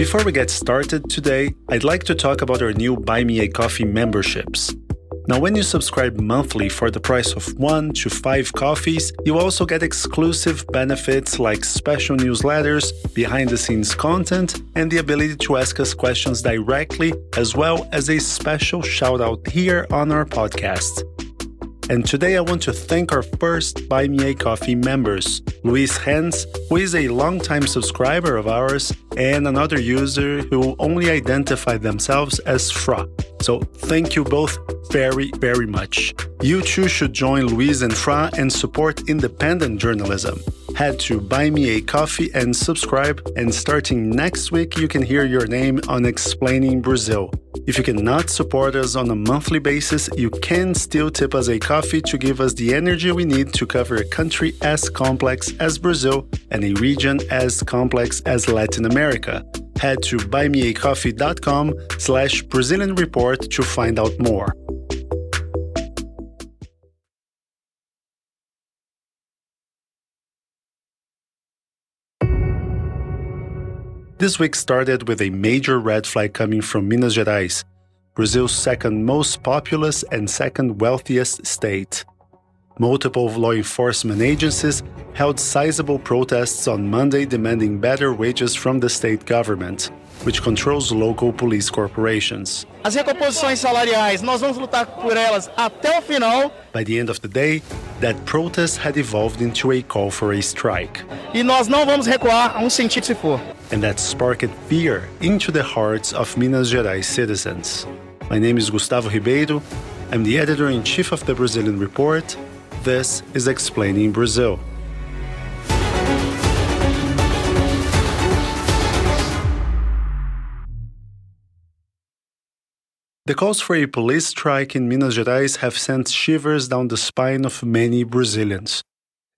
Before we get started today, I'd like to talk about our new Buy Me a Coffee memberships. Now, when you subscribe monthly for the price of one to five coffees, you also get exclusive benefits like special newsletters, behind the scenes content, and the ability to ask us questions directly, as well as a special shout out here on our podcast. And today I want to thank our first Buy Me a Coffee members, Luis Hens, who is a longtime subscriber of ours, and another user who only identified themselves as Fra. So thank you both very, very much. You too should join Luis and Fra and support independent journalism. Head to Buy Me a Coffee and subscribe, and starting next week, you can hear your name on Explaining Brazil. If you cannot support us on a monthly basis, you can still tip us a coffee to give us the energy we need to cover a country as complex as Brazil and a region as complex as Latin America. Head to buymeacoffee.com slash Brazilian Report to find out more. This week started with a major red flag coming from Minas Gerais, Brazil's second most populous and second wealthiest state. Multiple law enforcement agencies held sizable protests on Monday demanding better wages from the state government, which controls local police corporations. As recomposições salariais, nós vamos lutar por elas até o final. By the end of the day, that protest had evolved into a call for a strike. E nós não vamos recuar a um sentido se for. And that sparked fear into the hearts of Minas Gerais citizens. My name is Gustavo Ribeiro. I'm the editor in chief of the Brazilian Report. This is Explaining Brazil. The calls for a police strike in Minas Gerais have sent shivers down the spine of many Brazilians.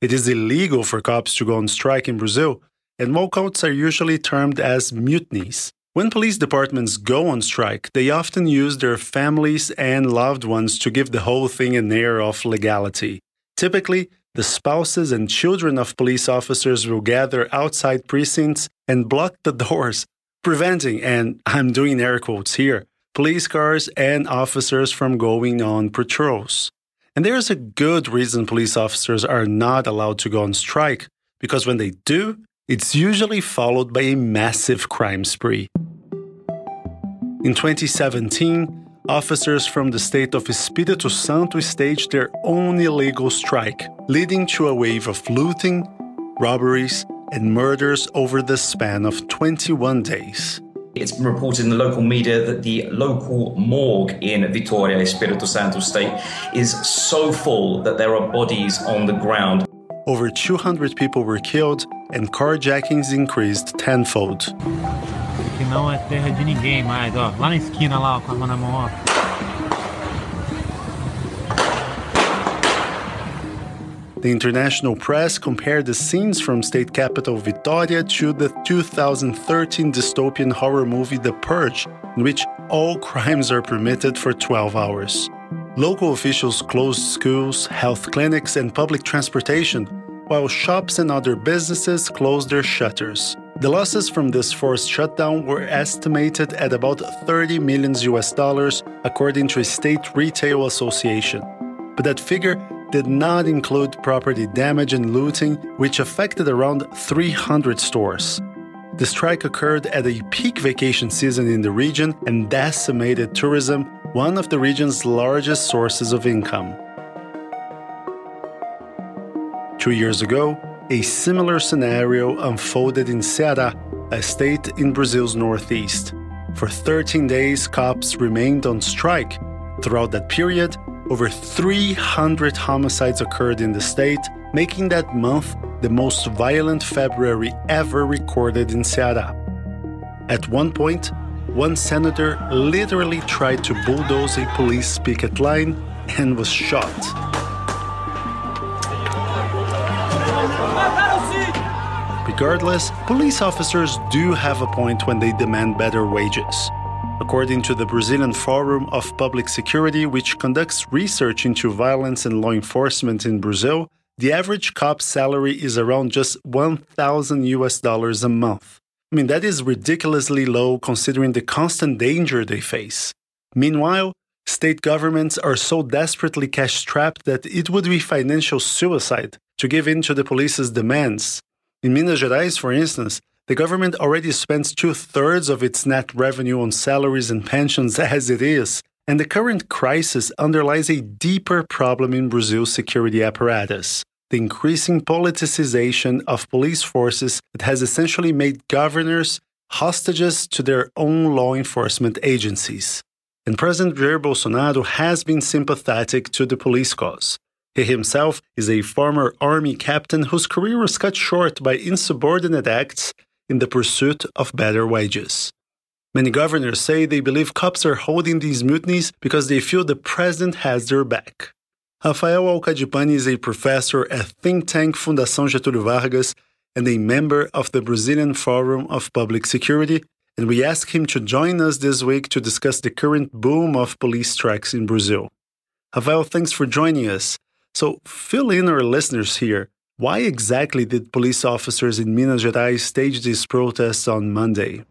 It is illegal for cops to go on strike in Brazil, and walkouts are usually termed as mutinies. When police departments go on strike, they often use their families and loved ones to give the whole thing an air of legality. Typically, the spouses and children of police officers will gather outside precincts and block the doors, preventing, and I'm doing air quotes here, police cars and officers from going on patrols. And there's a good reason police officers are not allowed to go on strike, because when they do, it's usually followed by a massive crime spree. In 2017, officers from the state of Espírito Santo staged their own illegal strike, leading to a wave of looting, robberies, and murders over the span of 21 days. It's been reported in the local media that the local morgue in Vitoria, Espírito Santo state, is so full that there are bodies on the ground. Over 200 people were killed, and carjackings increased tenfold. Que não é terra de ninguém mais, ó. Lá na esquina, lá, ó, com a mão na mão, ó. The international press compared the scenes from state capital Vitoria to the 2013 dystopian horror movie The Purge, in which all crimes are permitted for 12 hours. Local officials closed schools, health clinics, and public transportation, while shops and other businesses closed their shutters. The losses from this forced shutdown were estimated at about 30 million US dollars, according to a state retail association. But that figure did not include property damage and looting, which affected around 300 stores. The strike occurred at a peak vacation season in the region and decimated tourism, one of the region's largest sources of income. Two years ago, a similar scenario unfolded in Ceará, a state in Brazil's northeast. For 13 days, cops remained on strike. Throughout that period, over 300 homicides occurred in the state, making that month the most violent February ever recorded in Ceará. At one point, one senator literally tried to bulldoze a police picket line and was shot. Regardless, police officers do have a point when they demand better wages. According to the Brazilian Forum of Public Security, which conducts research into violence and law enforcement in Brazil, the average cop's salary is around just 1,000 US dollars a month. I mean, that is ridiculously low considering the constant danger they face. Meanwhile, state governments are so desperately cash strapped that it would be financial suicide to give in to the police's demands. In Minas Gerais, for instance, the government already spends two thirds of its net revenue on salaries and pensions as it is, and the current crisis underlies a deeper problem in Brazil's security apparatus the increasing politicization of police forces that has essentially made governors hostages to their own law enforcement agencies. And President Jair Bolsonaro has been sympathetic to the police cause. He himself is a former army captain whose career was cut short by insubordinate acts in the pursuit of better wages. Many governors say they believe cops are holding these mutinies because they feel the president has their back. Rafael Alcadipani is a professor at think tank Fundação Getúlio Vargas and a member of the Brazilian Forum of Public Security, and we asked him to join us this week to discuss the current boom of police strikes in Brazil. Rafael, thanks for joining us. So, fill in our listeners here. Why exactly did police officers in Minas Gerais stage these protests on Monday?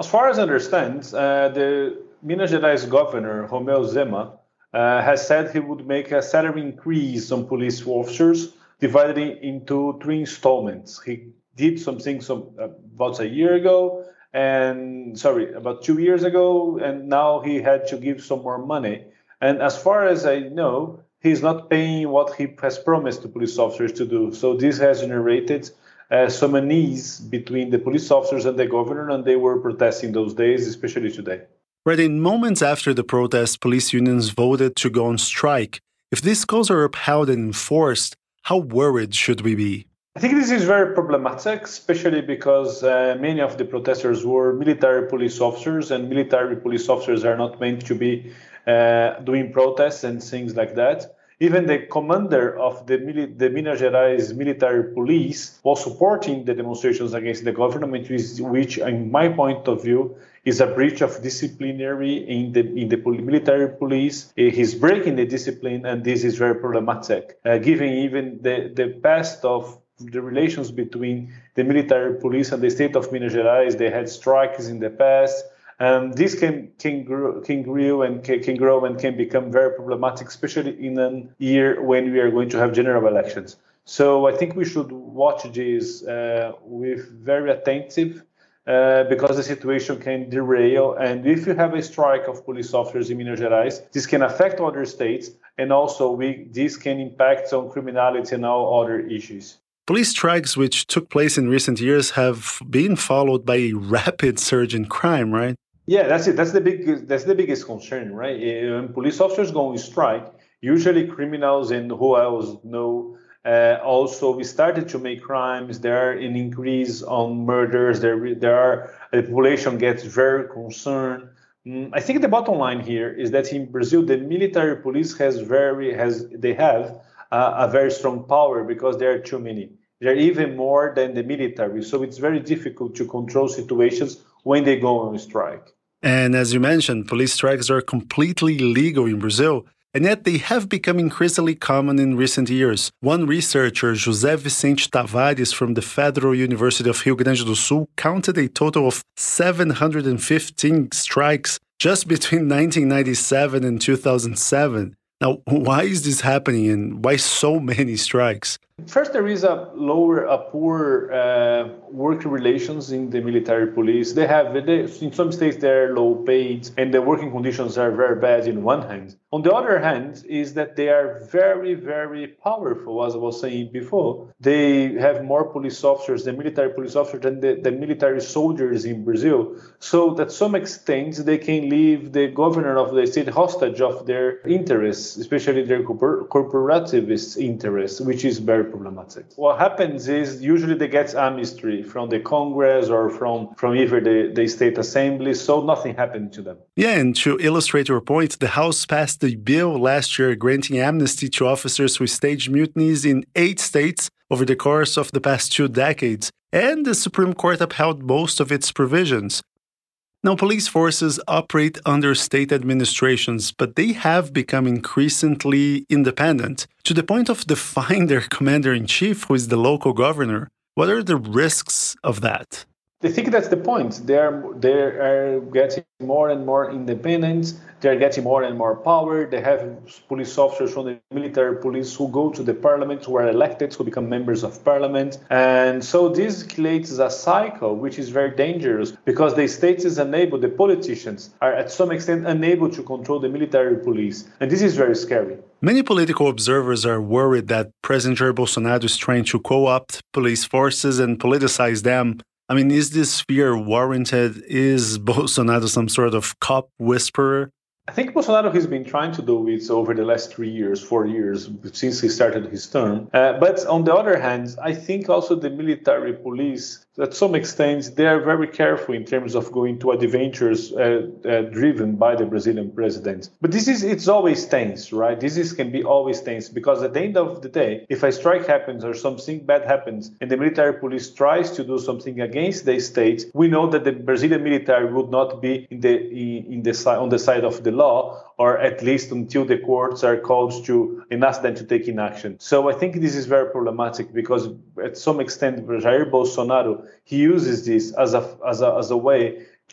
As far as I understand, uh, the Minas Gerais governor, Romeu Zema, has said he would make a salary increase on police officers divided into three installments. He did something some about a year ago, and sorry, about two years ago, and now he had to give some more money. And as far as I know, he's not paying what he has promised to police officers to do. So this has generated uh, some unease between the police officers and the governor, and they were protesting those days, especially today. In moments after the protest, police unions voted to go on strike. If these calls are upheld and enforced, how worried should we be? I think this is very problematic, especially because uh, many of the protesters were military police officers, and military police officers are not meant to be uh, doing protests and things like that. Even the commander of the, mili- the Minas Gerais military police was supporting the demonstrations against the government, which, in my point of view, is a breach of disciplinary in the in the military police. He's breaking the discipline, and this is very problematic, uh, given even the, the past of the relations between the military police and the state of Minas Gerais. They had strikes in the past. Um, this can can grow, can grow and can, grow and can become very problematic, especially in a year when we are going to have general elections. So I think we should watch this uh, with very attentive uh, because the situation can derail. And if you have a strike of police officers in Minas Gerais, this can affect other states, and also we, this can impact on criminality and all other issues. Police strikes, which took place in recent years, have been followed by a rapid surge in crime, right? Yeah, that's it. That's the big. That's the biggest concern, right? When police officers go on strike, usually criminals and who else know. Uh, also, we started to make crimes. There are an increase on murders. There, there are the population gets very concerned. Mm, I think the bottom line here is that in Brazil, the military police has very has they have uh, a very strong power because there are too many. They're even more than the military, so it's very difficult to control situations when they go on strike. And as you mentioned, police strikes are completely legal in Brazil, and yet they have become increasingly common in recent years. One researcher, José Vicente Tavares from the Federal University of Rio Grande do Sul, counted a total of 715 strikes just between 1997 and 2007. Now, why is this happening and why so many strikes? First, there is a lower, a poor uh, relations in the military police. They have, they, in some states, they're low paid and the working conditions are very bad in one hand. On the other hand, is that they are very, very powerful, as I was saying before. They have more police officers, the military police officers, than the, the military soldiers in Brazil. So, that some extent, they can leave the governor of the state hostage of their interests, especially their corporativist interests, which is very problematic. What happens is usually they get amnesty from the Congress or from, from either the, the state assembly, so nothing happened to them. Yeah, and to illustrate your point, the House passed a bill last year granting amnesty to officers who staged mutinies in eight states over the course of the past two decades, and the Supreme Court upheld most of its provisions. Now, police forces operate under state administrations, but they have become increasingly independent to the point of defying their commander in chief, who is the local governor. What are the risks of that? They think that's the point. They are they are uh, getting more and more independent. They are getting more and more power. They have police officers from the military police who go to the parliament, who are elected, who become members of parliament, and so this creates a cycle which is very dangerous because the state is unable, the politicians are at some extent unable to control the military police, and this is very scary. Many political observers are worried that President Jair Bolsonaro is trying to co opt police forces and politicize them I mean, is this fear warranted? Is Bolsonaro some sort of cop whisperer? I think Bolsonaro has been trying to do it over the last three years, four years, since he started his term. Uh, but on the other hand, I think also the military police at some extent, they are very careful in terms of going to adventures uh, uh, driven by the Brazilian president. But this is, it's always tense, right? This is, can be always tense because at the end of the day, if a strike happens or something bad happens and the military police tries to do something against the state, we know that the Brazilian military would not be in the, in the, on the side of the law or at least until the courts are called to and ask them to take in action. So I think this is very problematic because at some extent Jair Bolsonaro he uses this as a as a as a way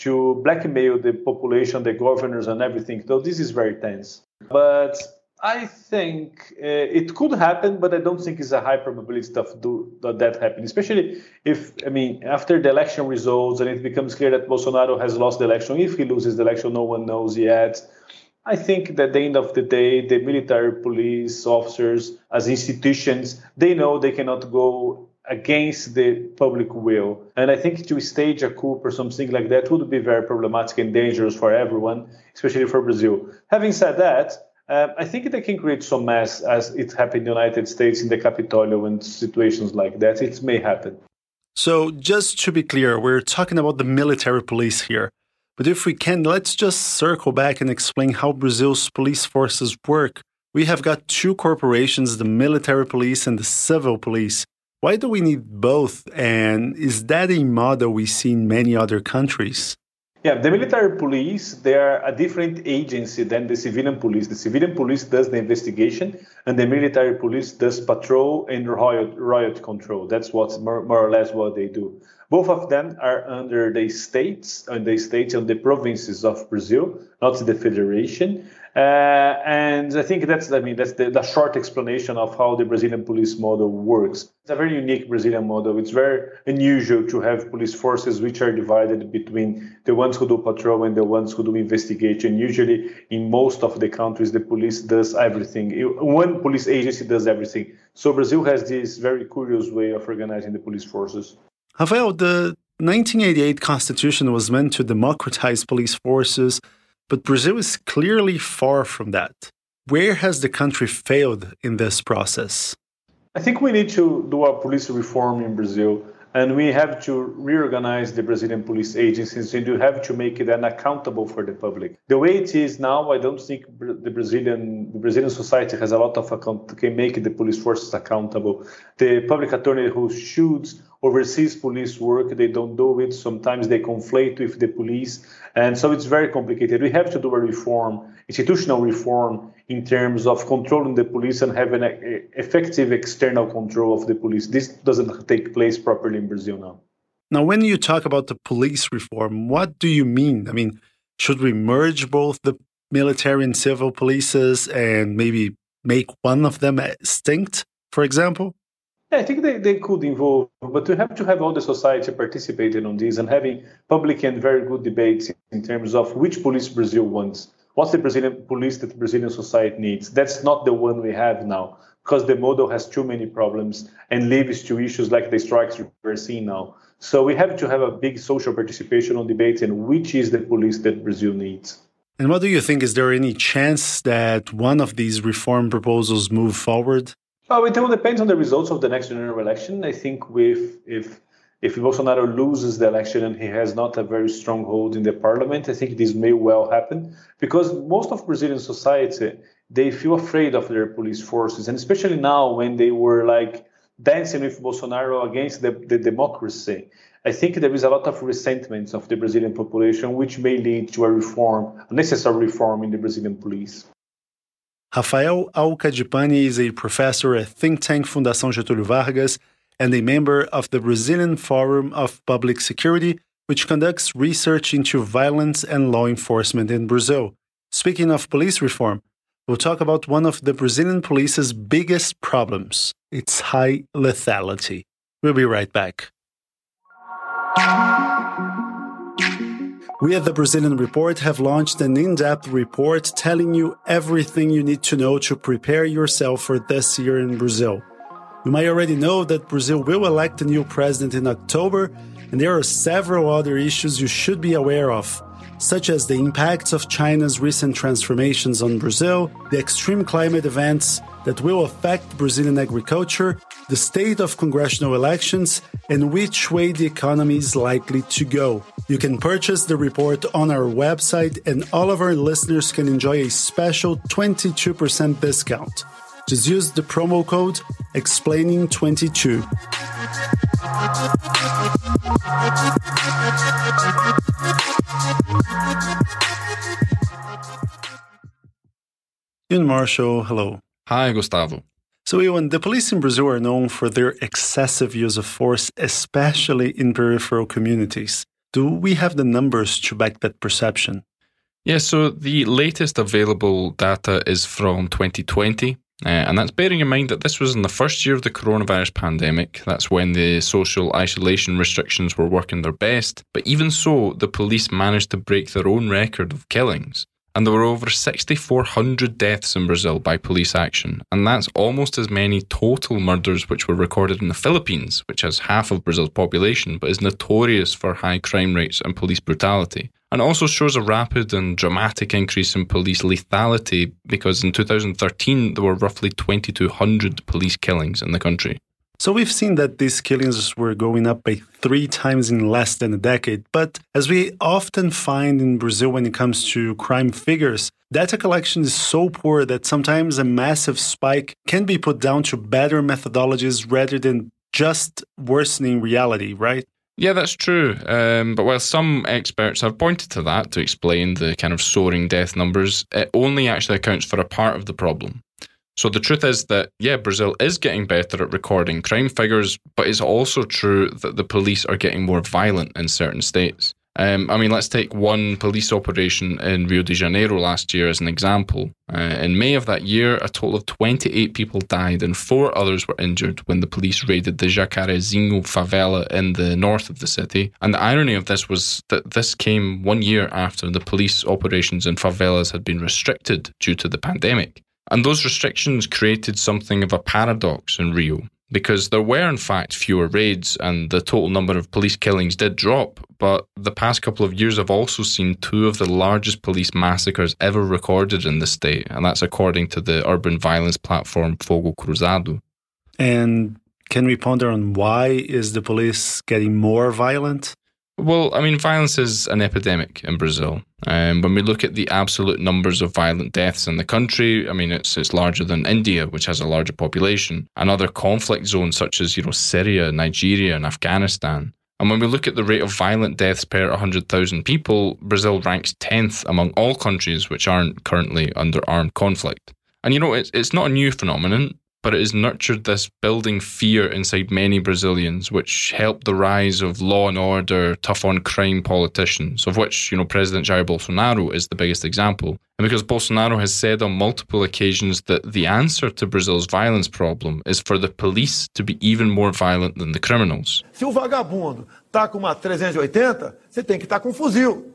to blackmail the population, the governors, and everything. So this is very tense. But I think uh, it could happen, but I don't think it's a high probability of do, that, that happen. Especially if, I mean, after the election results and it becomes clear that Bolsonaro has lost the election. If he loses the election, no one knows yet. I think that at the end of the day, the military police officers, as institutions, they know they cannot go against the public will. And I think to stage a coup or something like that would be very problematic and dangerous for everyone, especially for Brazil. Having said that, uh, I think they can create some mess as it happened in the United States in the Capitol and situations like that. It may happen. So, just to be clear, we're talking about the military police here. But if we can, let's just circle back and explain how Brazil's police forces work. We have got two corporations, the military police and the civil police. Why do we need both? And is that a model we see in many other countries? Yeah, the military police, they are a different agency than the civilian police. The civilian police does the investigation, and the military police does patrol and riot, riot control. That's what's more, more or less what they do. Both of them are under the states and the states and the provinces of Brazil, not the federation. Uh, and I think that's, I mean, that's the, the, short explanation of how the Brazilian police model works. It's a very unique Brazilian model. It's very unusual to have police forces which are divided between the ones who do patrol and the ones who do investigation. Usually, in most of the countries, the police does everything. One police agency does everything. So Brazil has this very curious way of organizing the police forces. Rafael, the 1988 Constitution was meant to democratize police forces, but Brazil is clearly far from that. Where has the country failed in this process? I think we need to do a police reform in Brazil, and we have to reorganize the Brazilian police agencies and you have to make it accountable for the public. The way it is now, I don't think the Brazilian the Brazilian society has a lot of account can make the police forces accountable. The public attorney who shoots overseas police work. They don't do it. Sometimes they conflate with the police. And so it's very complicated. We have to do a reform, institutional reform, in terms of controlling the police and having an effective external control of the police. This doesn't take place properly in Brazil now. Now, when you talk about the police reform, what do you mean? I mean, should we merge both the military and civil polices and maybe make one of them extinct, for example? I think they, they could involve, but we have to have all the society participating on this and having public and very good debates in terms of which police Brazil wants. What's the Brazilian police that Brazilian society needs? That's not the one we have now because the model has too many problems and leads to issues like the strikes we're seeing now. So we have to have a big social participation on debates and which is the police that Brazil needs. And what do you think? Is there any chance that one of these reform proposals move forward? Oh, it all depends on the results of the next general election. I think with if if Bolsonaro loses the election and he has not a very strong hold in the parliament, I think this may well happen because most of Brazilian society they feel afraid of their police forces, and especially now when they were like dancing with Bolsonaro against the, the democracy. I think there is a lot of resentment of the Brazilian population, which may lead to a reform, a necessary reform in the Brazilian police. Rafael Alcadipani is a professor at think tank Fundação Getúlio Vargas and a member of the Brazilian Forum of Public Security, which conducts research into violence and law enforcement in Brazil. Speaking of police reform, we'll talk about one of the Brazilian police's biggest problems its high lethality. We'll be right back. We at the Brazilian Report have launched an in depth report telling you everything you need to know to prepare yourself for this year in Brazil. You might already know that Brazil will elect a new president in October, and there are several other issues you should be aware of, such as the impacts of China's recent transformations on Brazil, the extreme climate events that will affect Brazilian agriculture, the state of congressional elections, and which way the economy is likely to go. You can purchase the report on our website, and all of our listeners can enjoy a special 22% discount. Just use the promo code explaining22. Euan Marshall, hello. Hi, Gustavo. So, Euan, the police in Brazil are known for their excessive use of force, especially in peripheral communities. Do we have the numbers to back that perception? Yeah, so the latest available data is from 2020. Uh, and that's bearing in mind that this was in the first year of the coronavirus pandemic. That's when the social isolation restrictions were working their best. But even so, the police managed to break their own record of killings. And there were over 6,400 deaths in Brazil by police action. And that's almost as many total murders which were recorded in the Philippines, which has half of Brazil's population, but is notorious for high crime rates and police brutality. And also shows a rapid and dramatic increase in police lethality because in 2013 there were roughly 2,200 police killings in the country. So we've seen that these killings were going up by three times in less than a decade. But as we often find in Brazil when it comes to crime figures, data collection is so poor that sometimes a massive spike can be put down to better methodologies rather than just worsening reality, right? Yeah, that's true. Um, but while some experts have pointed to that to explain the kind of soaring death numbers, it only actually accounts for a part of the problem. So the truth is that, yeah, Brazil is getting better at recording crime figures, but it's also true that the police are getting more violent in certain states. Um, I mean, let's take one police operation in Rio de Janeiro last year as an example. Uh, in May of that year, a total of 28 people died and four others were injured when the police raided the Jacarezinho favela in the north of the city. And the irony of this was that this came one year after the police operations in favelas had been restricted due to the pandemic. And those restrictions created something of a paradox in Rio because there were, in fact, fewer raids and the total number of police killings did drop. But the past couple of years have also seen two of the largest police massacres ever recorded in the state, and that's according to the urban violence platform Fogo Cruzado. And can we ponder on why is the police getting more violent? Well, I mean, violence is an epidemic in Brazil. Um, when we look at the absolute numbers of violent deaths in the country, I mean, it's it's larger than India, which has a larger population, and other conflict zones such as you know Syria, Nigeria, and Afghanistan. And when we look at the rate of violent deaths per 100,000 people, Brazil ranks 10th among all countries which aren't currently under armed conflict. And you know, it's, it's not a new phenomenon but it has nurtured this building fear inside many Brazilians, which helped the rise of law and order, tough on crime politicians, of which, you know, President Jair Bolsonaro is the biggest example. And because Bolsonaro has said on multiple occasions that the answer to Brazil's violence problem is for the police to be even more violent than the criminals. Se o vagabundo tá com uma 380, você tem que estar tá com um fuzil.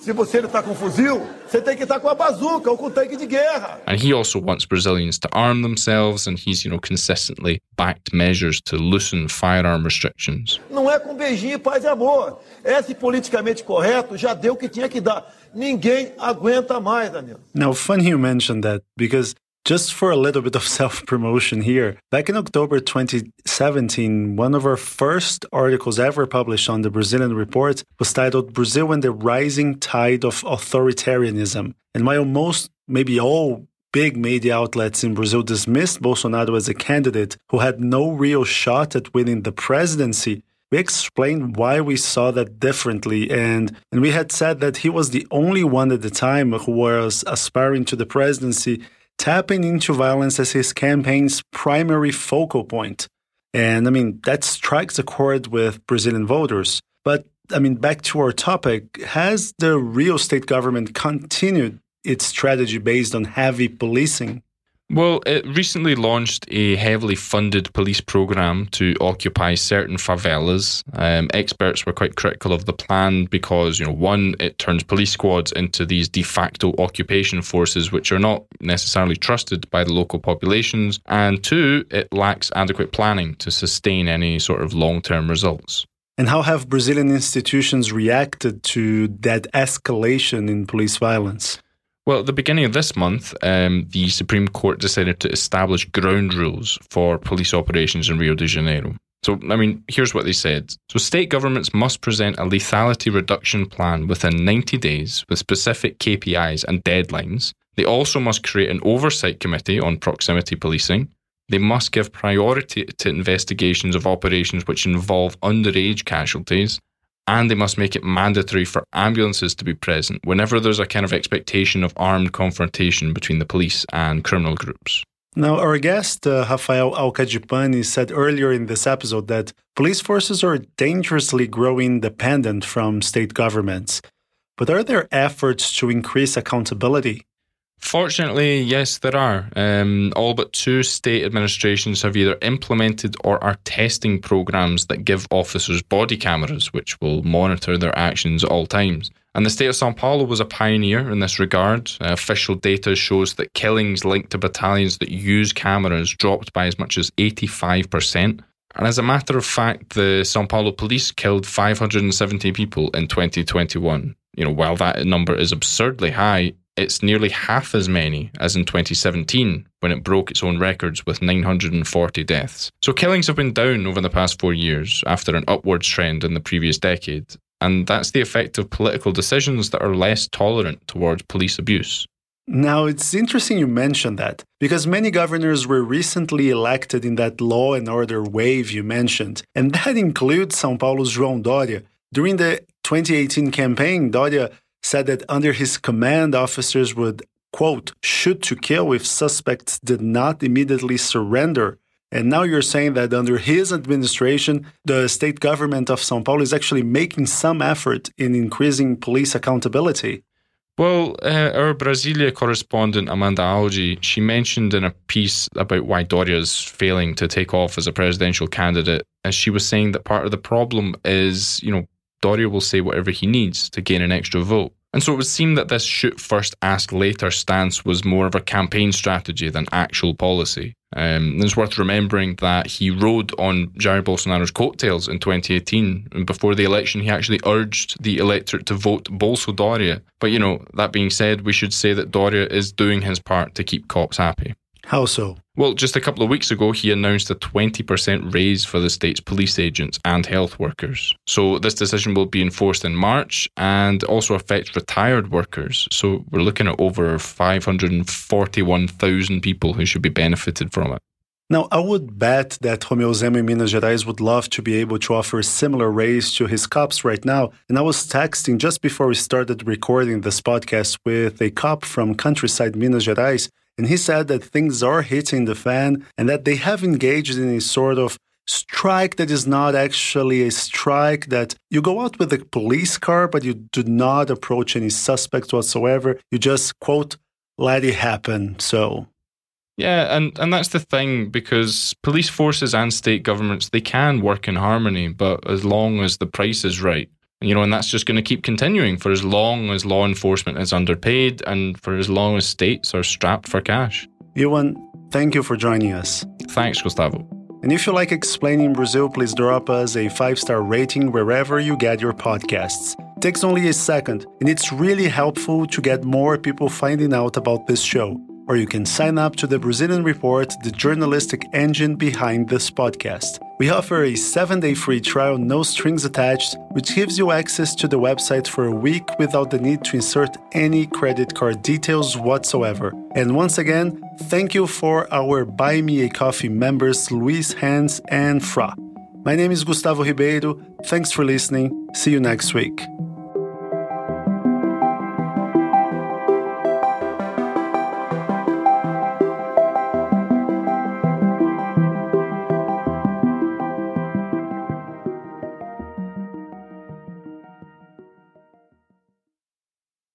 Se você está com fuzil, você tem que estar com a bazuca ou com tanque de guerra. And he also wants Brazilians to arm themselves and he's, you know, consistently backed measures to loosen firearm restrictions. Não é com beijinho, paz e amor. Esse politicamente correto já deu o que tinha que dar. Ninguém aguenta mais, Danilo. Now, funny you mentioned that because just for a little bit of self promotion here, back in October 2017, one of our first articles ever published on the Brazilian Report was titled Brazil and the Rising Tide of Authoritarianism. And while most, maybe all, big media outlets in Brazil dismissed Bolsonaro as a candidate who had no real shot at winning the presidency, we explained why we saw that differently and and we had said that he was the only one at the time who was aspiring to the presidency tapping into violence as his campaign's primary focal point. And I mean, that strikes a chord with Brazilian voters. But I mean, back to our topic, has the Rio state government continued its strategy based on heavy policing? Well, it recently launched a heavily funded police program to occupy certain favelas. Um, experts were quite critical of the plan because, you know, one, it turns police squads into these de facto occupation forces, which are not necessarily trusted by the local populations, and two, it lacks adequate planning to sustain any sort of long term results. And how have Brazilian institutions reacted to that escalation in police violence? Well, at the beginning of this month, um, the Supreme Court decided to establish ground rules for police operations in Rio de Janeiro. So, I mean, here's what they said. So, state governments must present a lethality reduction plan within 90 days with specific KPIs and deadlines. They also must create an oversight committee on proximity policing. They must give priority to investigations of operations which involve underage casualties and they must make it mandatory for ambulances to be present whenever there's a kind of expectation of armed confrontation between the police and criminal groups. Now, our guest, uh, Rafael Alcadipani, said earlier in this episode that police forces are dangerously growing dependent from state governments. But are there efforts to increase accountability? Fortunately, yes, there are. Um, all but two state administrations have either implemented or are testing programs that give officers body cameras, which will monitor their actions at all times. And the state of Sao Paulo was a pioneer in this regard. Uh, official data shows that killings linked to battalions that use cameras dropped by as much as 85%. And as a matter of fact, the Sao Paulo police killed 570 people in 2021. You know, while that number is absurdly high, it's nearly half as many as in 2017 when it broke its own records with 940 deaths. So killings have been down over the past four years after an upwards trend in the previous decade. And that's the effect of political decisions that are less tolerant towards police abuse. Now, it's interesting you mentioned that because many governors were recently elected in that law and order wave you mentioned, and that includes Sao Paulo's João Doria. During the 2018 campaign, Doria said that under his command, officers would, quote, shoot to kill if suspects did not immediately surrender. And now you're saying that under his administration, the state government of Sao Paulo is actually making some effort in increasing police accountability. Well, uh, our Brasilia correspondent Amanda Algi, she mentioned in a piece about why Doria's failing to take off as a presidential candidate, as she was saying that part of the problem is, you know, Doria will say whatever he needs to gain an extra vote. And so it would seem that this shoot first, ask later stance was more of a campaign strategy than actual policy. Um, it's worth remembering that he rode on Jair Bolsonaro's coattails in 2018. And before the election, he actually urged the electorate to vote Bolso Doria. But, you know, that being said, we should say that Doria is doing his part to keep cops happy. How so? Well, just a couple of weeks ago, he announced a 20% raise for the state's police agents and health workers. So, this decision will be enforced in March and also affects retired workers. So, we're looking at over 541,000 people who should be benefited from it. Now, I would bet that Romeu Zema in Minas Gerais would love to be able to offer a similar raise to his cops right now. And I was texting just before we started recording this podcast with a cop from countryside Minas Gerais, and he said that things are hitting the fan and that they have engaged in a sort of strike that is not actually a strike, that you go out with a police car, but you do not approach any suspects whatsoever. You just, quote, let it happen. So. Yeah, and, and that's the thing because police forces and state governments they can work in harmony, but as long as the price is right. You know, and that's just going to keep continuing for as long as law enforcement is underpaid and for as long as states are strapped for cash. Euan, thank you for joining us. Thanks, Gustavo. And if you like explaining Brazil, please drop us a five star rating wherever you get your podcasts. It takes only a second, and it's really helpful to get more people finding out about this show or you can sign up to the Brazilian Report, the journalistic engine behind this podcast. We offer a seven day free trial, no strings attached, which gives you access to the website for a week without the need to insert any credit card details whatsoever. And once again, thank you for our Buy Me a Coffee members Luis Hans and Fra. My name is Gustavo Ribeiro. Thanks for listening. See you next week.